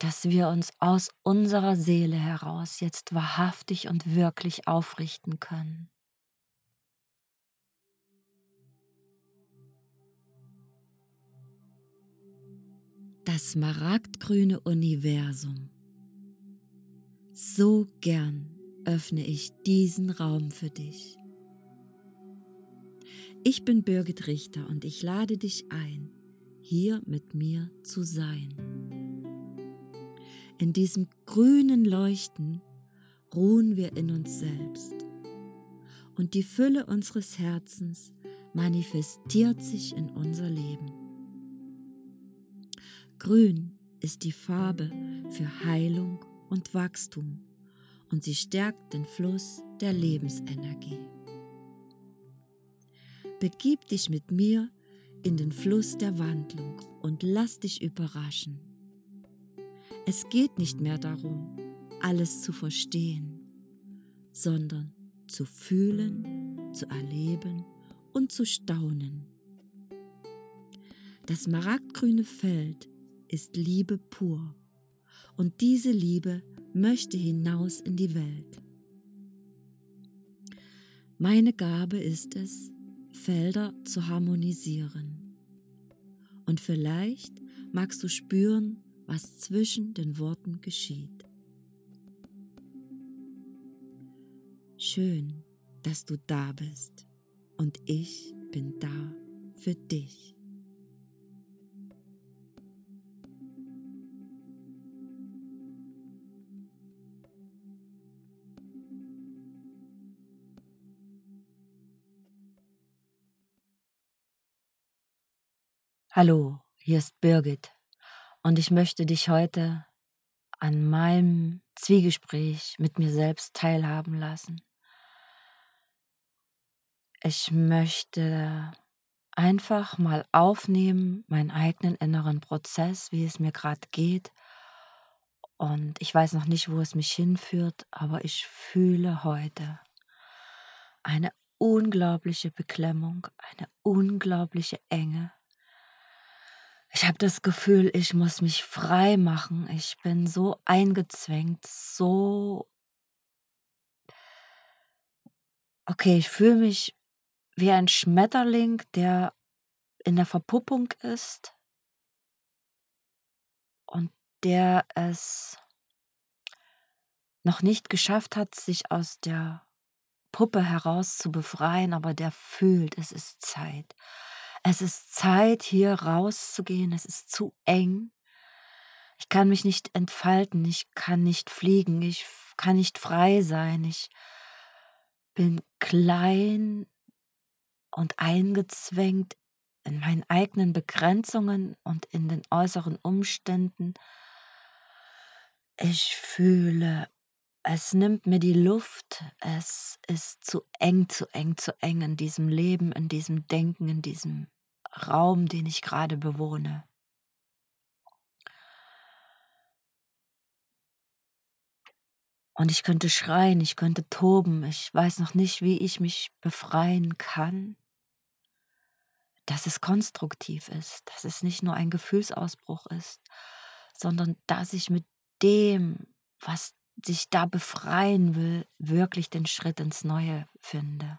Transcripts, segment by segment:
dass wir uns aus unserer Seele heraus jetzt wahrhaftig und wirklich aufrichten können. Das smaragdgrüne Universum. So gern öffne ich diesen Raum für dich. Ich bin Birgit Richter und ich lade dich ein, hier mit mir zu sein. In diesem grünen Leuchten ruhen wir in uns selbst und die Fülle unseres Herzens manifestiert sich in unser Leben. Grün ist die Farbe für Heilung und Wachstum und sie stärkt den Fluss der Lebensenergie. Begib dich mit mir in den Fluss der Wandlung und lass dich überraschen. Es geht nicht mehr darum, alles zu verstehen, sondern zu fühlen, zu erleben und zu staunen. Das maragdgrüne Feld ist Liebe pur und diese Liebe möchte hinaus in die Welt. Meine Gabe ist es, Felder zu harmonisieren. Und vielleicht magst du spüren, was zwischen den Worten geschieht. Schön, dass du da bist und ich bin da für dich. Hallo, hier ist Birgit und ich möchte dich heute an meinem Zwiegespräch mit mir selbst teilhaben lassen. Ich möchte einfach mal aufnehmen, meinen eigenen inneren Prozess, wie es mir gerade geht. Und ich weiß noch nicht, wo es mich hinführt, aber ich fühle heute eine unglaubliche Beklemmung, eine unglaubliche Enge ich habe das Gefühl, ich muss mich frei machen. Ich bin so eingezwängt, so Okay, ich fühle mich wie ein Schmetterling, der in der Verpuppung ist und der es noch nicht geschafft hat, sich aus der Puppe heraus zu befreien, aber der fühlt, es ist Zeit. Es ist Zeit, hier rauszugehen. Es ist zu eng. Ich kann mich nicht entfalten. Ich kann nicht fliegen. Ich kann nicht frei sein. Ich bin klein und eingezwängt in meinen eigenen Begrenzungen und in den äußeren Umständen. Ich fühle es nimmt mir die Luft, es ist zu eng, zu eng, zu eng in diesem Leben, in diesem Denken, in diesem Raum, den ich gerade bewohne. Und ich könnte schreien, ich könnte toben, ich weiß noch nicht, wie ich mich befreien kann, dass es konstruktiv ist, dass es nicht nur ein Gefühlsausbruch ist, sondern dass ich mit dem, was sich da befreien will, wirklich den Schritt ins Neue finde.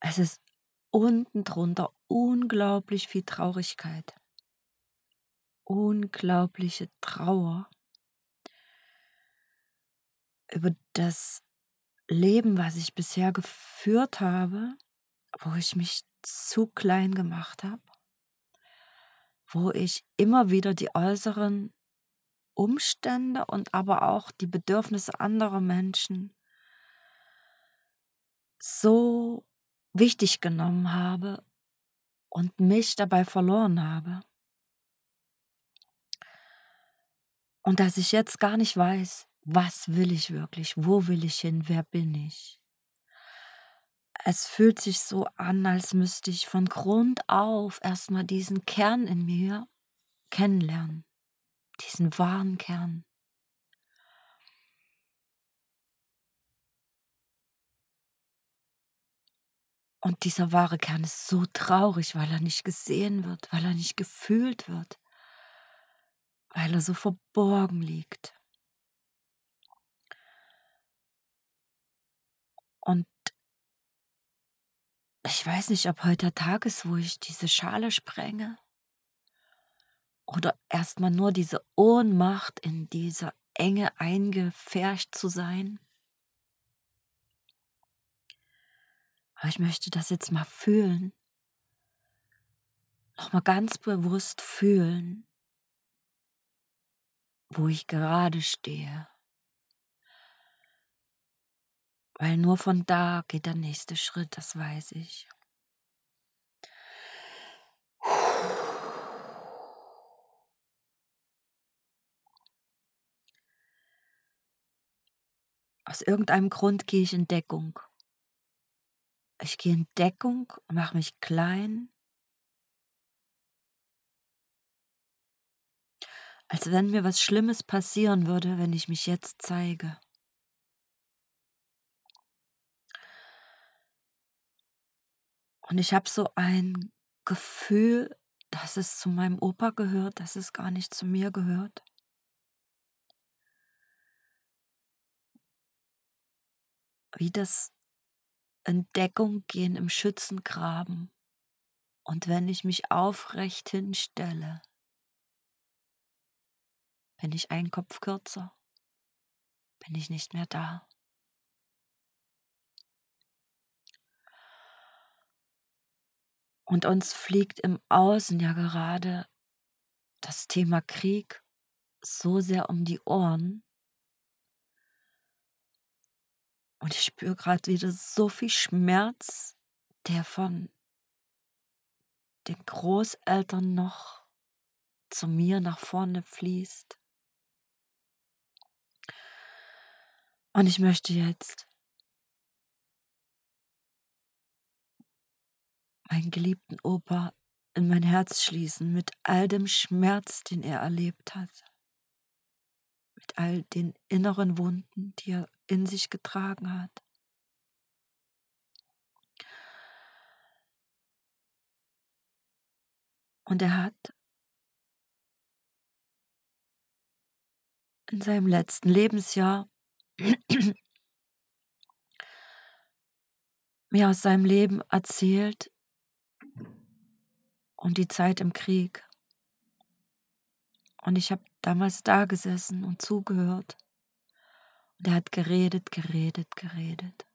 Es ist unten drunter unglaublich viel Traurigkeit, unglaubliche Trauer über das Leben, was ich bisher geführt habe, wo ich mich zu klein gemacht habe, wo ich immer wieder die äußeren Umstände und aber auch die Bedürfnisse anderer Menschen so wichtig genommen habe und mich dabei verloren habe. Und dass ich jetzt gar nicht weiß, was will ich wirklich, wo will ich hin, wer bin ich. Es fühlt sich so an, als müsste ich von Grund auf erstmal diesen Kern in mir kennenlernen, diesen wahren Kern. Und dieser wahre Kern ist so traurig, weil er nicht gesehen wird, weil er nicht gefühlt wird, weil er so verborgen liegt. Und ich weiß nicht, ob heute der Tag ist, wo ich diese Schale sprenge. Oder erstmal nur diese Ohnmacht in dieser Enge eingefärcht zu sein. Aber ich möchte das jetzt mal fühlen. Nochmal ganz bewusst fühlen, wo ich gerade stehe. Weil nur von da geht der nächste Schritt, das weiß ich. Aus irgendeinem Grund gehe ich in Deckung. Ich gehe in Deckung, mache mich klein, als wenn mir was Schlimmes passieren würde, wenn ich mich jetzt zeige. Und ich habe so ein Gefühl, dass es zu meinem Opa gehört, dass es gar nicht zu mir gehört. Wie das in Deckung gehen im Schützengraben. Und wenn ich mich aufrecht hinstelle, bin ich einen Kopf kürzer, bin ich nicht mehr da. Und uns fliegt im Außen ja gerade das Thema Krieg so sehr um die Ohren, Und ich spüre gerade wieder so viel Schmerz, der von den Großeltern noch zu mir nach vorne fließt. Und ich möchte jetzt meinen geliebten Opa in mein Herz schließen mit all dem Schmerz, den er erlebt hat, mit all den inneren Wunden, die er in sich getragen hat. Und er hat in seinem letzten Lebensjahr mir aus seinem Leben erzählt und die Zeit im Krieg. Und ich habe damals da gesessen und zugehört. Und er hat geredet, geredet, geredet.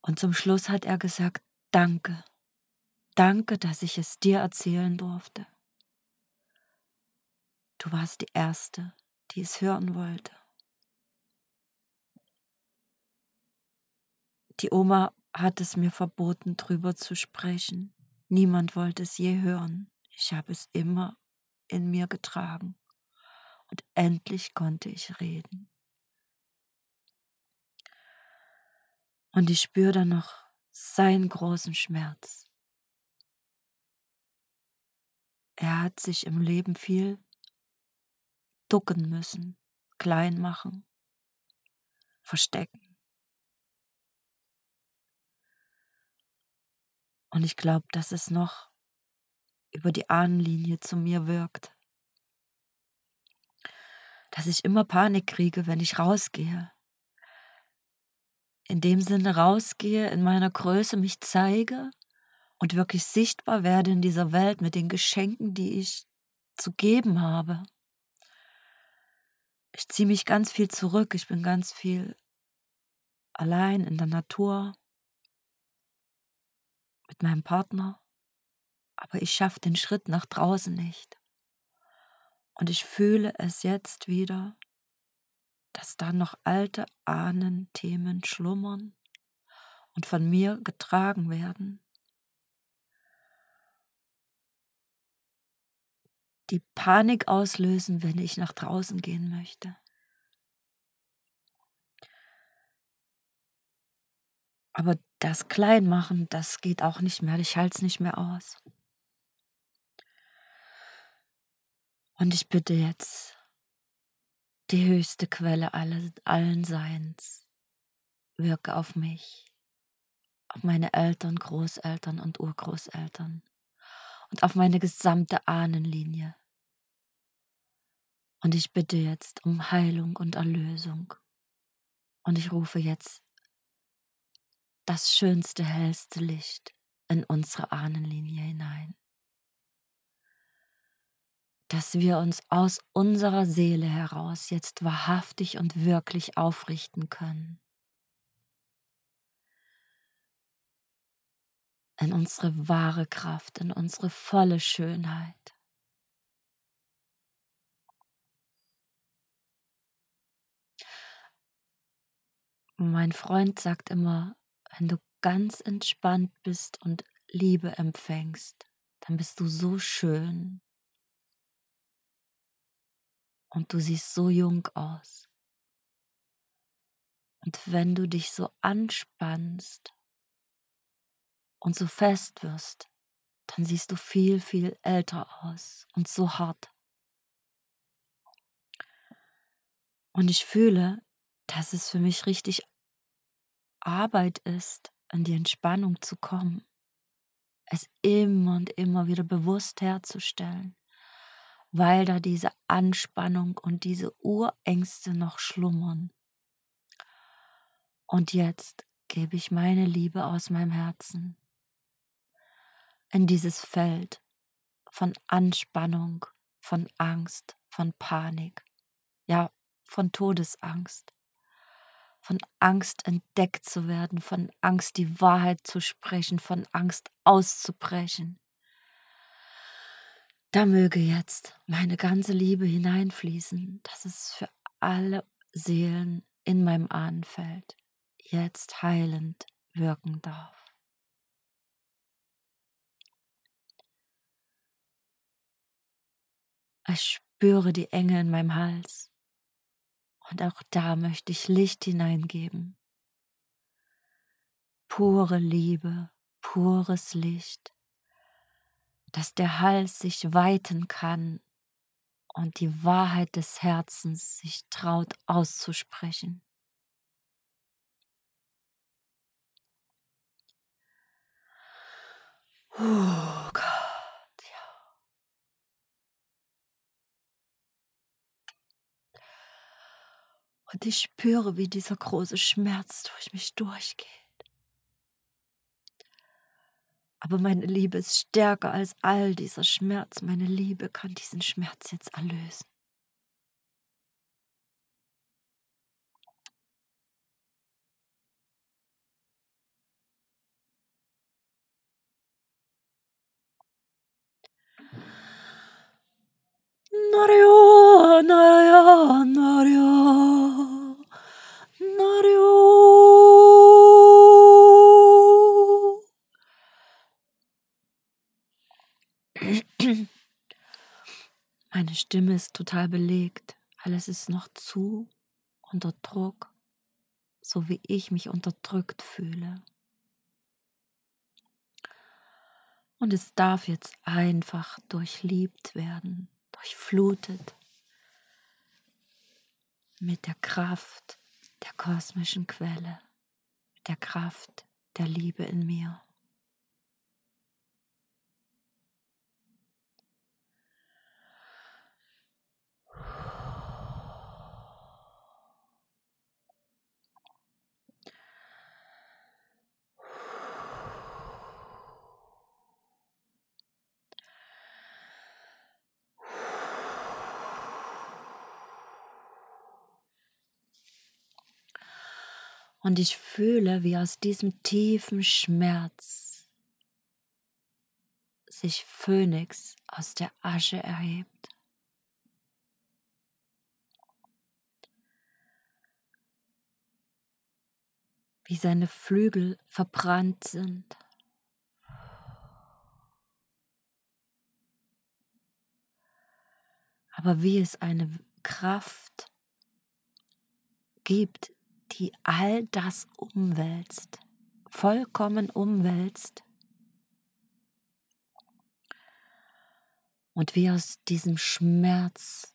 Und zum Schluss hat er gesagt, danke, danke, dass ich es dir erzählen durfte. Du warst die Erste, die es hören wollte. Die Oma hat es mir verboten, drüber zu sprechen. Niemand wollte es je hören. Ich habe es immer in mir getragen und endlich konnte ich reden. Und ich spüre dann noch seinen großen Schmerz. Er hat sich im Leben viel ducken müssen, klein machen, verstecken. Und ich glaube, dass es noch über die Ahnenlinie zu mir wirkt dass ich immer Panik kriege, wenn ich rausgehe. In dem Sinne rausgehe, in meiner Größe mich zeige und wirklich sichtbar werde in dieser Welt mit den Geschenken, die ich zu geben habe. Ich ziehe mich ganz viel zurück, ich bin ganz viel allein in der Natur mit meinem Partner, aber ich schaffe den Schritt nach draußen nicht. Und ich fühle es jetzt wieder, dass da noch alte Ahnenthemen schlummern und von mir getragen werden. Die Panik auslösen, wenn ich nach draußen gehen möchte. Aber das Kleinmachen, das geht auch nicht mehr. Ich halte es nicht mehr aus. Und ich bitte jetzt die höchste Quelle allen Seins, wirke auf mich auf meine Eltern, Großeltern und Urgroßeltern und auf meine gesamte Ahnenlinie. Und ich bitte jetzt um Heilung und Erlösung. Und ich rufe jetzt das schönste, hellste Licht in unsere Ahnenlinie hinein. Dass wir uns aus unserer Seele heraus jetzt wahrhaftig und wirklich aufrichten können. In unsere wahre Kraft, in unsere volle Schönheit. Mein Freund sagt immer, wenn du ganz entspannt bist und Liebe empfängst, dann bist du so schön und du siehst so jung aus. Und wenn du dich so anspannst und so fest wirst, dann siehst du viel, viel älter aus und so hart. Und ich fühle, dass es für mich richtig Arbeit ist, an die Entspannung zu kommen, es immer und immer wieder bewusst herzustellen, weil da diese Anspannung und diese Urängste noch schlummern. Und jetzt gebe ich meine Liebe aus meinem Herzen. In dieses Feld von Anspannung, von Angst, von Panik, ja, von Todesangst von Angst entdeckt zu werden, von Angst die Wahrheit zu sprechen, von Angst auszubrechen. Da möge jetzt meine ganze Liebe hineinfließen, dass es für alle Seelen in meinem Ahnenfeld jetzt heilend wirken darf. Ich spüre die Enge in meinem Hals. Und auch da möchte ich Licht hineingeben. Pure Liebe, pures Licht, dass der Hals sich weiten kann und die Wahrheit des Herzens sich traut auszusprechen. Oh Gott. Und ich spüre, wie dieser große Schmerz durch mich durchgeht. Aber meine Liebe ist stärker als all dieser Schmerz. Meine Liebe kann diesen Schmerz jetzt erlösen. Nario, Nario, Nario, Nario. Meine Stimme ist total belegt. Alles ist noch zu unter Druck, so wie ich mich unterdrückt fühle. Und es darf jetzt einfach durchliebt werden durchflutet mit der Kraft der kosmischen Quelle, mit der Kraft der Liebe in mir. Und ich fühle, wie aus diesem tiefen Schmerz sich Phönix aus der Asche erhebt. Wie seine Flügel verbrannt sind. Aber wie es eine Kraft gibt, die all das umwälzt, vollkommen umwälzt. Und wie aus diesem Schmerz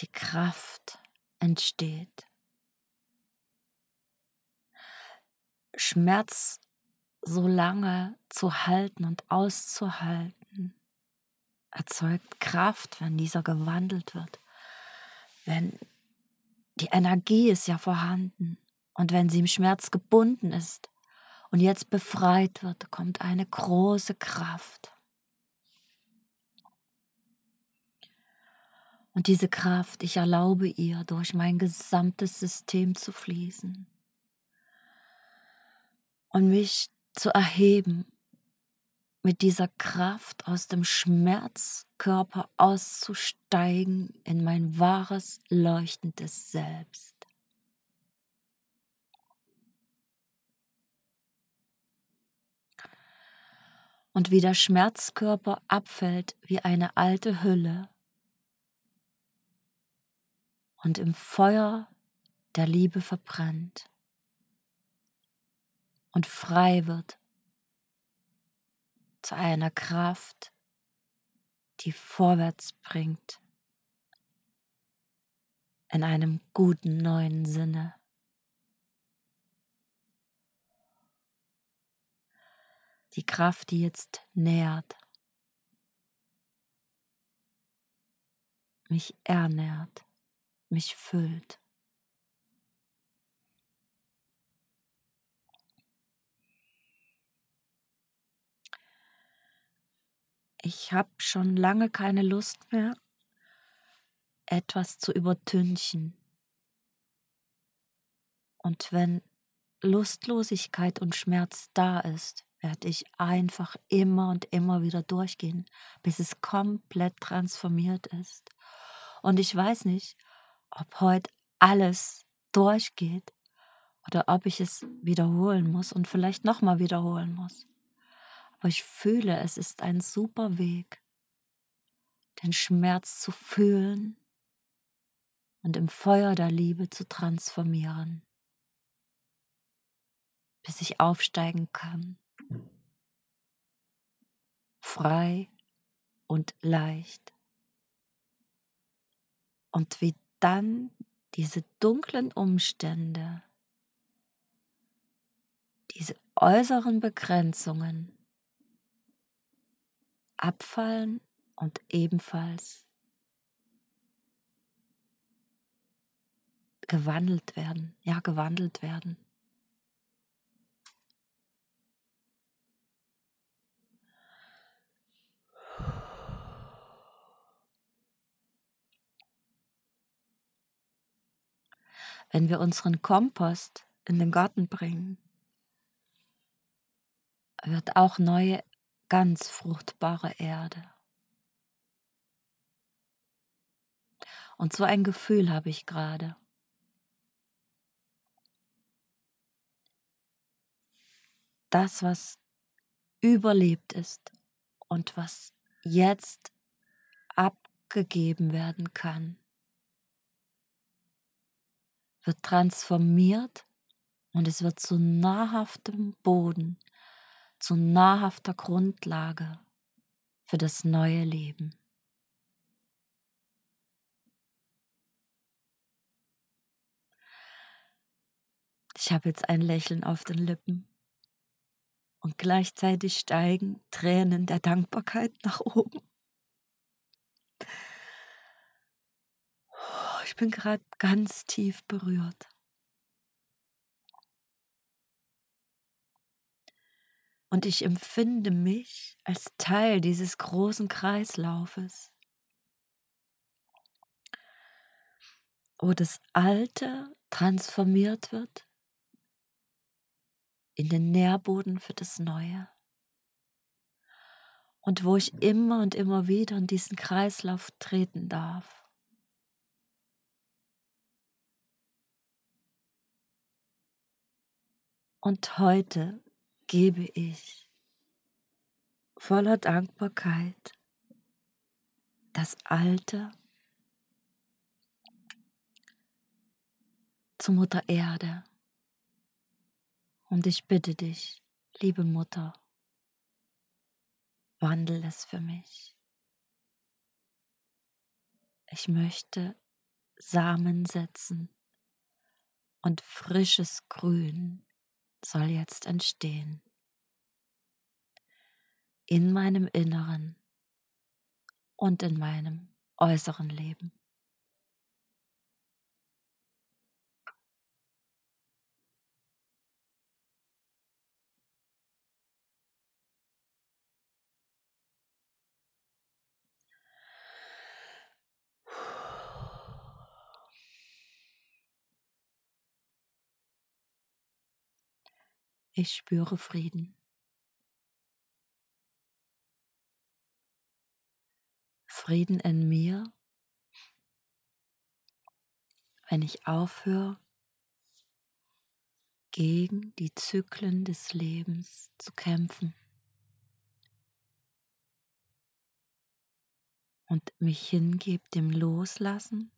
die Kraft entsteht. Schmerz so lange zu halten und auszuhalten, erzeugt Kraft, wenn dieser gewandelt wird. Wenn die Energie ist ja vorhanden und wenn sie im Schmerz gebunden ist und jetzt befreit wird, kommt eine große Kraft. Und diese Kraft, ich erlaube ihr, durch mein gesamtes System zu fließen und mich zu erheben, mit dieser Kraft aus dem Schmerzkörper auszusteigen in mein wahres, leuchtendes Selbst. Und wie der Schmerzkörper abfällt wie eine alte Hülle, und im Feuer der Liebe verbrennt und frei wird zu einer Kraft, die vorwärts bringt in einem guten neuen Sinne. Die Kraft, die jetzt nährt, mich ernährt mich füllt. Ich habe schon lange keine Lust mehr, etwas zu übertünchen. Und wenn Lustlosigkeit und Schmerz da ist, werde ich einfach immer und immer wieder durchgehen, bis es komplett transformiert ist. Und ich weiß nicht, ob heute alles durchgeht oder ob ich es wiederholen muss und vielleicht nochmal wiederholen muss. Aber ich fühle, es ist ein super Weg, den Schmerz zu fühlen und im Feuer der Liebe zu transformieren, bis ich aufsteigen kann, frei und leicht. Und wie dann diese dunklen Umstände, diese äußeren Begrenzungen abfallen und ebenfalls gewandelt werden, ja gewandelt werden. wenn wir unseren Kompost in den Garten bringen, wird auch neue, ganz fruchtbare Erde. Und so ein Gefühl habe ich gerade. Das, was überlebt ist und was jetzt abgegeben werden kann, wird transformiert und es wird zu nahrhaftem Boden, zu nahrhafter Grundlage für das neue Leben. Ich habe jetzt ein Lächeln auf den Lippen und gleichzeitig steigen Tränen der Dankbarkeit nach oben. Ich bin gerade ganz tief berührt. Und ich empfinde mich als Teil dieses großen Kreislaufes, wo das Alte transformiert wird in den Nährboden für das Neue. Und wo ich immer und immer wieder in diesen Kreislauf treten darf. Und heute gebe ich voller Dankbarkeit das Alte zu Mutter Erde. Und ich bitte dich, liebe Mutter, wandel es für mich. Ich möchte Samen setzen und frisches Grün soll jetzt entstehen. In meinem Inneren und in meinem äußeren Leben. Ich spüre Frieden. Frieden in mir, wenn ich aufhöre, gegen die Zyklen des Lebens zu kämpfen und mich hingebe dem Loslassen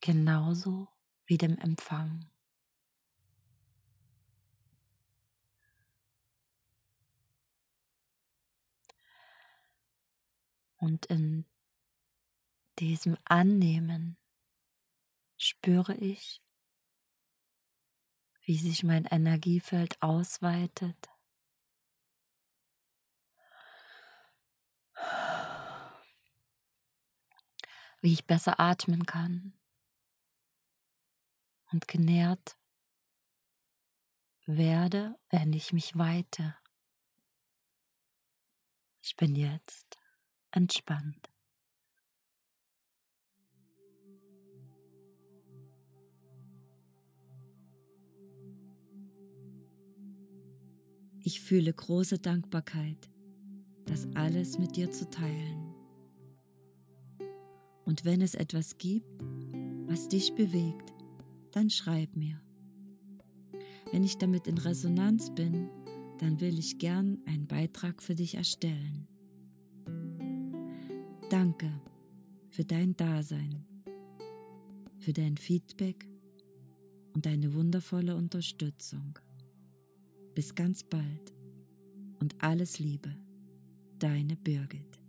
genauso wie dem Empfang. Und in diesem Annehmen spüre ich, wie sich mein Energiefeld ausweitet. Wie ich besser atmen kann und genährt werde, wenn ich mich weite. Ich bin jetzt entspannt. Ich fühle große Dankbarkeit, das alles mit dir zu teilen. Und wenn es etwas gibt, was dich bewegt, dann schreib mir. Wenn ich damit in Resonanz bin, dann will ich gern einen Beitrag für dich erstellen. Danke für dein Dasein, für dein Feedback und deine wundervolle Unterstützung. Bis ganz bald und alles Liebe, deine Birgit.